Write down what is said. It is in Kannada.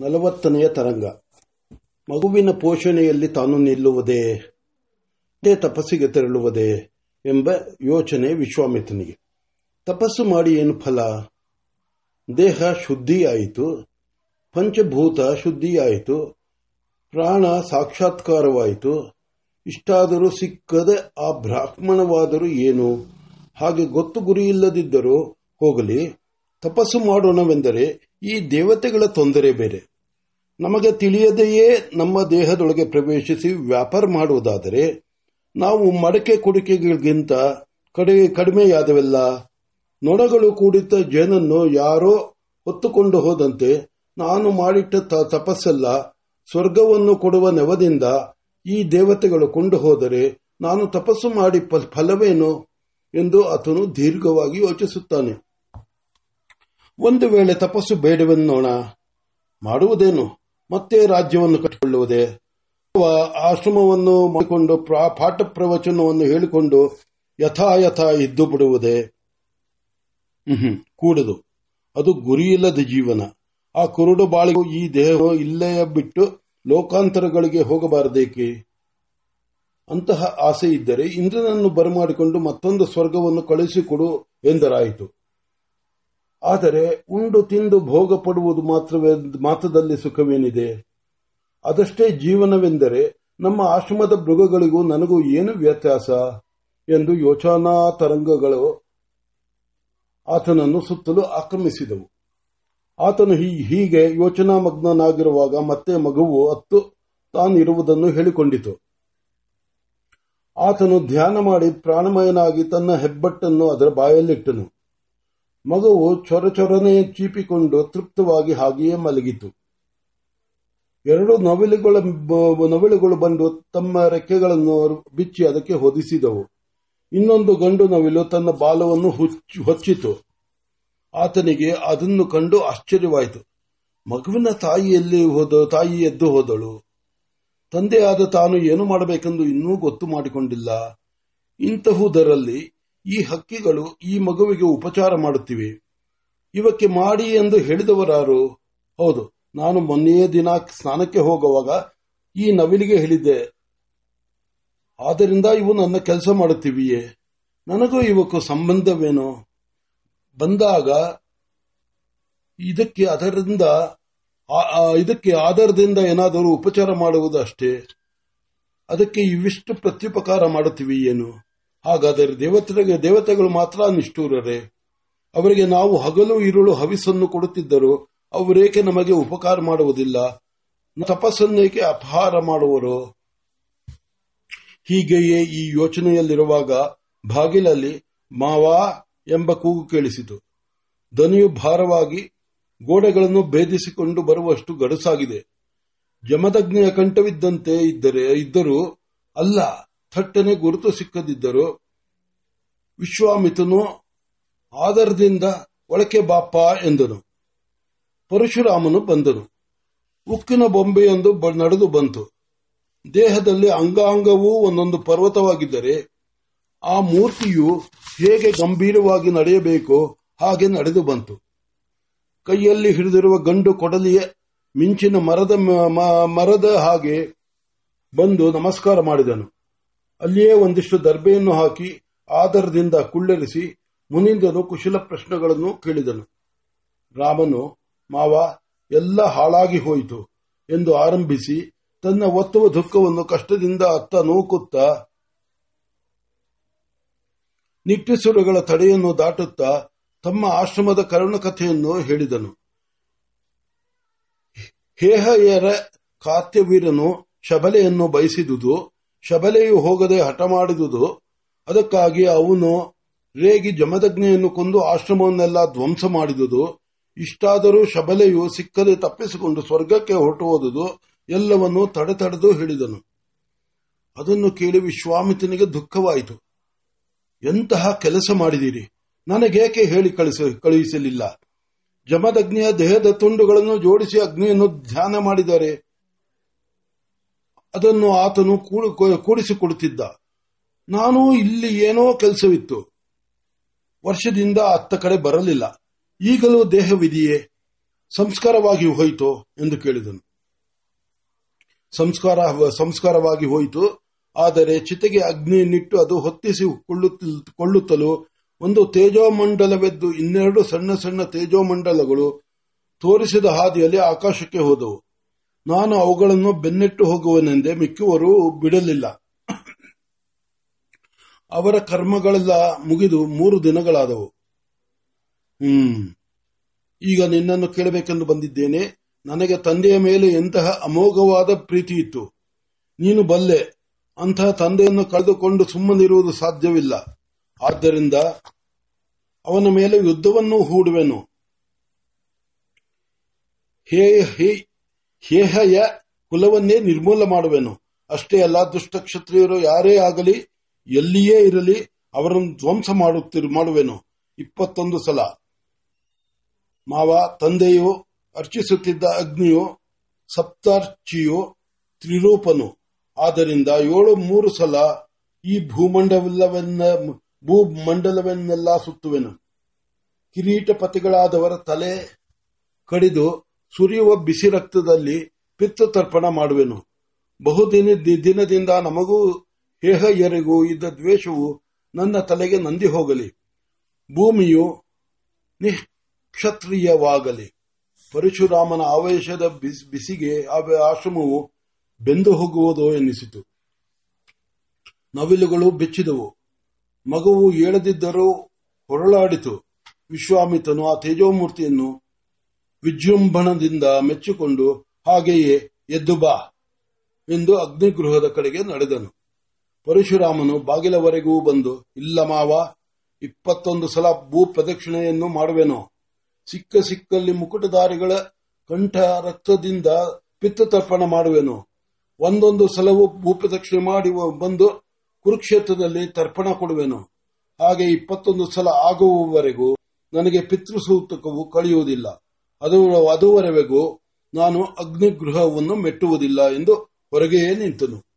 ನಲವತ್ತನೆಯ ತರಂಗ. ಮಗುವಿನ ಪೋಷಣೆಯಲ್ಲಿ ತಾನು ನಿಲ್ಲುವುದೇ? ತಪಸ್ಸಿಗೆ ತೆರಳುವುದೇ ಎಂಬ ಯೋಚನೆ ವಿಶ್ವಾಮಿತ್ರನಿಗೆ. ತಪಸ್ಸು ಮಾಡಿ ಏನು ಫಲ? ದೇಹ ಶುದ್ಧಿಯಾಯಿತು. ಪಂಚಭೂತ ಶುದ್ಧಿಯಾಯಿತು. ಪ್ರಾಣ ಸಾಕ್ಷಾತ್ಕಾರವಾಯಿತು. ಇಷ್ಟಾದರೂ ಸಿಕ್ಕದೆ ಆ ಬ್ರಾಹ್ಮಣವಾದರೂ ಏನು? ಹಾಗೆ ಗೊತ್ತು ಗುರಿಯಿಲ್ಲದಿದ್ದರೂ ಹೋಗಲಿ. ತಪಸ್ಸು ಮಾಡೋಣವೆಂದರೆ ಈ ದೇವತೆಗಳ ತೊಂದರೆ ಬೇರೆ. ನಮಗೆ ತಿಳಿಯದೆಯೇ ನಮ್ಮ ದೇಹದೊಳಗೆ ಪ್ರವೇಶಿಸಿ ವ್ಯಾಪಾರ ಮಾಡುವುದಾದರೆ, ನಾವು ಮಡಕೆ ಕುಡಿಕೆಗಳಿಗಿಂತ ಕಡೆ, ಕಡಿಮೆಯಾದವೆಲ್ಲ, ನೊಣಗಳು ಕೂಡಿದ್ದ ಜೇನನ್ನು ಯಾರೋ ಹೊತ್ತುಕೊಂಡು ಹೋದಂತೆ ನಾನು ಮಾಡಿಟ್ಟ ತಪಸ್ಸೆಲ್ಲ ಸ್ವರ್ಗವನ್ನು ಕೊಡುವ ನೆವದಿಂದ ಈ ದೇವತೆಗಳು ಕೊಂಡು ಹೋದರೆ ನಾನು ತಪಸ್ಸು ಮಾಡಿ ಫಲವೇನು? ಎಂದು ಆತನು ದೀರ್ಘವಾಗಿ ಯೋಚಿಸುತ್ತಾನೆ. ಒಂದು ವೇಳೆ ತಪಸ್ಸು ಬೇಡವೆನ್ನೋಣ. ಮಾಡುವುದೇನು? ಮತ್ತೆ ರಾಜ್ಯವನ್ನು ಕಟ್ಟಿಕೊಳ್ಳುವುದೇ? ಅಥವಾ ಆಶ್ರಮವನ್ನು ಮಾಡಿಕೊಂಡು ಪಾಠ ಪ್ರವಚನವನ್ನು ಹೇಳಿಕೊಂಡು ಯಥಾಯಥ ಇದ್ದು ಬಿಡುವುದೇ? ಕೂಡದು. ಅದು ಗುರಿಯಿಲ್ಲದ ಜೀವನ. ಆ ಕುರುಡು ಬಾಳಿಗೂ ಈ ದೇಹ ಇಲ್ಲೇ ಬಿಟ್ಟು ಲೋಕಾಂತರಗಳಿಗೆ ಹೋಗಬಾರದೇಕೆ? ಅಂತಹ ಆಸೆ ಇದ್ದರೆ ಇಂದ್ರನನ್ನು ಬರಮಾಡಿಕೊಂಡು ಮತ್ತೊಂದು ಸ್ವರ್ಗವನ್ನು ಕಳುಹಿಸಿಕೊಡು ಎಂದರಾಯಿತು. ಆದರೆ ಉಂಡು ತಿಂದು ಭೋಗ ಪಡುವುದು ಮಾತ್ರವೇ ಮಾತ್ರದಲ್ಲಿ ಸುಖವೇನಿದೆ? ಅದಷ್ಟೇ ಜೀವನವೆಂದರೆ ನಮ್ಮ ಆಶ್ರಮದ ಮೃಗಗಳಿಗೂ ನನಗೂ ಏನು ವ್ಯತ್ಯಾಸ? ಎಂದು ಯೋಚನಾ ತರಂಗಗಳು ಆತನನ್ನು ಸುತ್ತಲೂ ಆಕ್ರಮಿಸಿದವು. ಆತನು ಹೀಗೆ ಯೋಚನಾ ಮಗ್ನನಾಗಿರುವಾಗ ಮತ್ತೆ ಮಗುವು ಅತ್ತು ತಾನಿರುವುದನ್ನು ಹೇಳಿಕೊಂಡಿತು. ಆತನು ಧ್ಯಾನ ಮಾಡಿ ಪ್ರಾಣಮಯನಾಗಿ ತನ್ನ ಹೆಬ್ಬಟ್ಟನ್ನು ಅದರ ಬಾಯಲ್ಲಿಟ್ಟನು. ಮಗುವು ಚೊರಚೊರನೆ ಚೀಪಿಕೊಂಡು ತೃಪ್ತವಾಗಿ ಹಾಗೆಯೇ ಮಲಗಿತು. ಎರಡು ನವಿಲುಗಳ ನವಿಲುಗಳು ಬಂದು ತಮ್ಮ ರೆಕ್ಕೆಗಳನ್ನು ಬಿಚ್ಚಿ ಅದಕ್ಕೆ ಹೊದಿಸಿದವು. ಇನ್ನೊಂದು ಗಂಡು ನವಿಲು ತನ್ನ ಬಾಲವನ್ನು ಹೊಚ್ಚಿತು. ಆತನಿಗೆ ಅದನ್ನು ಕಂಡು ಆಶ್ಚರ್ಯವಾಯಿತು. ಮಗುವಿನ ತಾಯಿಯಲ್ಲಿ ಹೋದ, ತಾಯಿ ಎದ್ದು ಹೋದಳು. ತಂದೆಯಾದ ತಾನು ಏನು ಮಾಡಬೇಕೆಂದು ಇನ್ನೂ ಗೊತ್ತು ಮಾಡಿಕೊಂಡಿಲ್ಲ. ಇಂತಹುದರಲ್ಲಿ ಈ ಹಕ್ಕಿಗಳು ಈ ಮಗುವಿಗೆ ಉಪಚಾರ ಮಾಡುತ್ತಿವೆ. ಇವಕ್ಕೆ ಮಾಡಿ ಎಂದು ಹೇಳಿದವರಾರು, ಹೌದು, ನಾನು ಮೊನ್ನೆಯ ದಿನ ಸ್ನಾನಕ್ಕೆ ಹೋಗುವಾಗ ಈ ನವಿಲಿಗೆ ಹೇಳಿದ್ದೆ. ಆದ್ದರಿಂದ ಇವು ನನ್ನ ಕೆಲಸ ಮಾಡುತ್ತಿವೆಯೇ? ನನಗೂ ಇವಕ್ಕೂ ಸಂಬಂಧವೇನು? ಬಂದಾಗ ಇದಕ್ಕೆ ಅದರಿಂದ ಇದಕ್ಕೆ ಆಧಾರದಿಂದ ಏನಾದರೂ ಉಪಚಾರ ಮಾಡುವುದು ಅಷ್ಟೇ ಅದಕ್ಕೆ ಇವಿಷ್ಟು ಪ್ರತ್ಯುಪಕಾರ ಮಾಡುತ್ತಿವೆ ಏನು ಹಾಗಾದರೆ ದೇವತೆಗೆ ದೇವತೆಗಳು ಮಾತ್ರ ನಿಷ್ಠೂರರೇ? ಅವರಿಗೆ ನಾವು ಹಗಲು ಇರುಳು ಹವಿಸನ್ನು ಕೊಡುತ್ತಿದ್ದರು ಅವರೇಕೆ ನಮಗೆ ಉಪಕಾರ ಮಾಡುವುದಿಲ್ಲ. ತಪಸ್ಸನ್ನೇಕೆ ಅಪಹಾರ ಮಾಡುವರು? ಹೀಗೆಯೇ ಈ ಯೋಚನೆಯಲ್ಲಿರುವಾಗ ಬಾಗಿಲಲ್ಲಿ ಮಾವಾ ಎಂಬ ಕೂಗು ಕೇಳಿಸಿತು. ದನಿಯು ಭಾರವಾಗಿ ಗೋಡೆಗಳನ್ನು ಭೇದಿಸಿಕೊಂಡು ಬರುವಷ್ಟು ಗಡಸಾಗಿದೆ. ಯಮದಗ್ನಿಯ ಕಂಠವಿದ್ದಂತೆ ಇದ್ದರೆ ಇದ್ದರೂ ಅಲ್ಲ. ಥಟ್ಟನೆ ಗುರುತು ಸಿಕ್ಕದಿದ್ದರು ವಿಶ್ವಾಮಿತನು ಆದರದಿಂದ ಒಳಕೆ ಬಾಪ ಎಂದನು. ಪರಶುರಾಮನು ಬಂದನು. ಉಕ್ಕಿನ ಬೊಂಬೆಯೊಂದು ನಡೆದು ಬಂತು. ದೇಹದಲ್ಲಿ ಅಂಗಾಂಗವೂ ಒಂದೊಂದು ಪರ್ವತವಾಗಿದ್ದರೆ ಆ ಮೂರ್ತಿಯು ಹೇಗೆ ಗಂಭೀರವಾಗಿ ನಡೆಯಬೇಕು ಹಾಗೆ ನಡೆದು ಬಂತು. ಕೈಯಲ್ಲಿ ಹಿಡಿದಿರುವ ಗಂಡು ಕೊಡಲಿಯ ಮಿಂಚಿನ ಮರದ ಮರದ ಹಾಗೆ ಬಂದು ನಮಸ್ಕಾರ ಮಾಡಿದನು. ಅಲ್ಲಿಯೇ ಒಂದಿಷ್ಟು ದರ್ಬೆಯನ್ನು ಹಾಕಿ ಆದರದಿಂದ ಕುಳ್ಳರಿಸಿ ಮುನಿಂದನು ಕುಶಲ ಪ್ರಶ್ನೆಗಳನ್ನು ಕೇಳಿದನು. ರಾಮನು, ಮಾವ, ಎಲ್ಲ ಹಾಳಾಗಿ ಹೋಯಿತು ಎಂದು ಆರಂಭಿಸಿ ತನ್ನ ಒತ್ತುವ ದುಃಖವನ್ನು ಕಷ್ಟದಿಂದ ಅತ್ತ ನೂಕುತ್ತ ನಿಟ್ಟುಸುರುಗಳ ತಡೆಯನ್ನು ದಾಟುತ್ತಾ ತಮ್ಮ ಆಶ್ರಮದ ಕರುಣಕಥೆಯನ್ನು ಹೇಳಿದನು. ಹೇಹಯರ ಕಾತ್ಯವೀರನು ಶಬಲೆಯನ್ನು ಬಯಸಿದುದು ಶಬಲೆಯು ಹೋಗದೆ ಹಠ ಮಾಡಿದುದು, ಅದಕ್ಕಾಗಿ ಅವನು ರೇಗಿ ಜಮದಗ್ನೆಯನ್ನು ಕೊಂದು ಆಶ್ರಮವನ್ನೆಲ್ಲ ಧ್ವಂಸ ಮಾಡಿದುದು. ಇಷ್ಟಾದರೂ ಶಬಲೆಯು ಸಿಕ್ಕದೆ ತಪ್ಪಿಸಿಕೊಂಡು ಸ್ವರ್ಗಕ್ಕೆ ಹೊರಟುವುದು ಎಲ್ಲವನ್ನೂ ತಡೆತಡೆದು ಹೇಳಿದನು. ಅದನ್ನು ಕೇಳಿ ವಿಶ್ವಾಮಿತನಿಗೆ ದುಃಖವಾಯಿತು. ಎಂತಹ ಕೆಲಸ ಮಾಡಿದಿರಿ? ನನಗೇಕೆ ಹೇಳಿ ಕಳುಹಿಸಲಿಲ್ಲ? ಜಮದಗ್ನಿಯ ದೇಹದ ತುಂಡುಗಳನ್ನು ಜೋಡಿಸಿ ಅಗ್ನಿಯನ್ನು ಧ್ಯಾನ ಮಾಡಿದರೆ ಅದನ್ನು ಆತನು ಕೂಡಿಸಿಕೊಡುತ್ತಿದ್ದ. ನಾನು ಇಲ್ಲಿ ಏನೋ ಕೆಲಸವಿತ್ತು. ವರ್ಷದಿಂದ ಅತ್ತ ಕಡೆ ಬರಲಿಲ್ಲ. ಈಗಲೂ ದೇಹವಿದೆಯೇ? ಸಂಸ್ಕಾರವಾಗಿ ಹೋಯಿತು ಎಂದು ಕೇಳಿದನು. ಸಂಸ್ಕಾರ, ಸಂಸ್ಕಾರವಾಗಿ ಹೋಯಿತು. ಆದರೆ ಚಿತೆಗೆ ಅಗ್ನಿಯನ್ನಿಟ್ಟು ಅದು ಹೊತ್ತಿಸಿ ಕೊಳ್ಳುತ್ತಲೂ ಒಂದು ತೇಜೋಮಂಡಲವೆದ್ದು ಇನ್ನೆರಡು ಸಣ್ಣ ಸಣ್ಣ ತೇಜೋಮಂಡಲಗಳು ತೋರಿಸಿದ ಹಾದಿಯಲ್ಲಿ ಆಕಾಶಕ್ಕೆ ಹೋದವು. ನಾನು ಅವುಗಳನ್ನು ಬೆನ್ನಿಟ್ಟು ಹೋಗುವನೆಂದೇ ಮಿಕ್ಕವರು ಬಿಡಲಿಲ್ಲ. ಅವರ ಕರ್ಮಗಳೆಲ್ಲ ಮುಗಿದು ಮೂರು ದಿನಗಳಾದವು. ಹ್ಮ್. ಈಗ ನಿನ್ನನ್ನು ಕೇಳಬೇಕೆಂದು ಬಂದಿದ್ದೇನೆ. ನನಗೆ ತಂದೆಯ ಮೇಲೆ ಎಂತಹ ಅಮೋಘವಾದ ಪ್ರೀತಿ ಇತ್ತು. ನೀನು ಬಲ್ಲೆ. ಅಂತಹ ತಂದೆಯನ್ನು ಕಳೆದುಕೊಂಡು ಸುಮ್ಮನಿರುವುದು ಸಾಧ್ಯವಿಲ್ಲ. ಆದ್ದರಿಂದ ಅವನ ಮೇಲೆ ಯುದ್ಧವನ್ನು ಹೂಡುವೆನು. ಹೇಹಯ ಕುಲವನ್ನೇ ನಿರ್ಮೂಲ ಮಾಡುವೆನು. ಅಷ್ಟೇ ಅಲ್ಲ ದುಷ್ಟ ಕ್ಷತ್ರಿಯರು ಯಾರೇ ಆಗಲಿ, ಎಲ್ಲಿಯೇ ಇರಲಿ, ಅವರನ್ನು ಧ್ವಂಸ ಮಾಡುತ್ತಿರು, ಮಾಡುವೆನು. ಇಪ್ಪತ್ತೊಂದು ಸಲ. ಮಾವ, ತಂದೆಯು ಅರ್ಚಿಸುತ್ತಿದ್ದ ಅಗ್ನಿಯು ಸಪ್ತಾರ್ಚಿಯು ತ್ರಿರೂಪನು. ಆದ್ದರಿಂದ ಏಳು ಮೂರು ಸಲ ಈ ಭೂಮಂಡಲವನ್ನ, ಭೂಮಂಡಲವನ್ನೆಲ್ಲ ಸುತ್ತುವೆನು. ಕಿರೀಟಪತಿಗಳಾದವರ ತಲೆ ಕಡಿದು ಸುರಿಯುವ ಬಿಸಿ ರಕ್ತದಲ್ಲಿ ಪಿತ್ತ ತರ್ಪಣ ಮಾಡುವೆನು. ಬಹುದಿನ ದಿನದಿಂದ ನಮಗೂ ಹೇಹಯ್ಯರಿಗೂ ಇದ್ದ ದ್ವೇಷವು ನನ್ನ ತಲೆಗೆ ನಂದಿ ಹೋಗಲಿ. ಭೂಮಿಯು ನಿಕ್ಷತ್ರಿಯವಾಗಲಿ. ಪರಶುರಾಮನ ಆವೇಶದ ಬಿಸಿಗೆ ಆಶ್ರಮವು ಬೆಂದು ಹೋಗುವುದು ಎನ್ನಿಸಿತು. ನವಿಲುಗಳು ಬೆಚ್ಚಿದವು. ಮಗುವು ಏಳದಿದ್ದರೂ ಹೊರಳಾಡಿತು. ವಿಶ್ವಾಮಿತನು ಆ ತೇಜೋಮೂರ್ತಿಯನ್ನು ವಿಜೃಂಭಣದಿಂದ ಮೆಚ್ಚಿಕೊಂಡು ಹಾಗೆಯೇ ಎದ್ದು ಬಾ ಎಂದು ಅಗ್ನಿಗೃಹದ ಕಡೆಗೆ ನಡೆದನು. ಪರಶುರಾಮನು ಬಾಗಿಲವರೆಗೂ ಬಂದು, ಇಲ್ಲ ಮಾವ, ಇಪ್ಪತ್ತೊಂದು ಸಲ ಭೂ ಪ್ರದಕ್ಷಿಣೆಯನ್ನು ಮಾಡುವೆನು? ಸಿಕ್ಕ ಸಿಕ್ಕಲ್ಲಿ ಮುಕುಟಧಾರಿಗಳ ಕಂಠ ರಕ್ತದಿಂದ ಪಿತ್ತತರ್ಪಣ ಮಾಡುವೆನು? ಒಂದೊಂದು ಸಲವೂ ಭೂಪ್ರದಕ್ಷಿಣೆ ಮಾಡಿ ಬಂದು ಕುರುಕ್ಷೇತ್ರದಲ್ಲಿ ತರ್ಪಣ ಕೊಡುವೆನು? ಹಾಗೆ ಇಪ್ಪತ್ತೊಂದು ಸಲ ಆಗುವವರೆಗೂ ನನಗೆ ಪಿತೃಸೂತಕವು ಕಳೆಯುವುದಿಲ್ಲ. ಅದು ಅದುವರೆಗೂ ನಾನು ಅಗ್ನಿಗೃಹವನ್ನು ಮೆಟ್ಟುವುದಿಲ್ಲ ಎಂದು ಹೊರಗೆಯೇ ನಿಂತನು.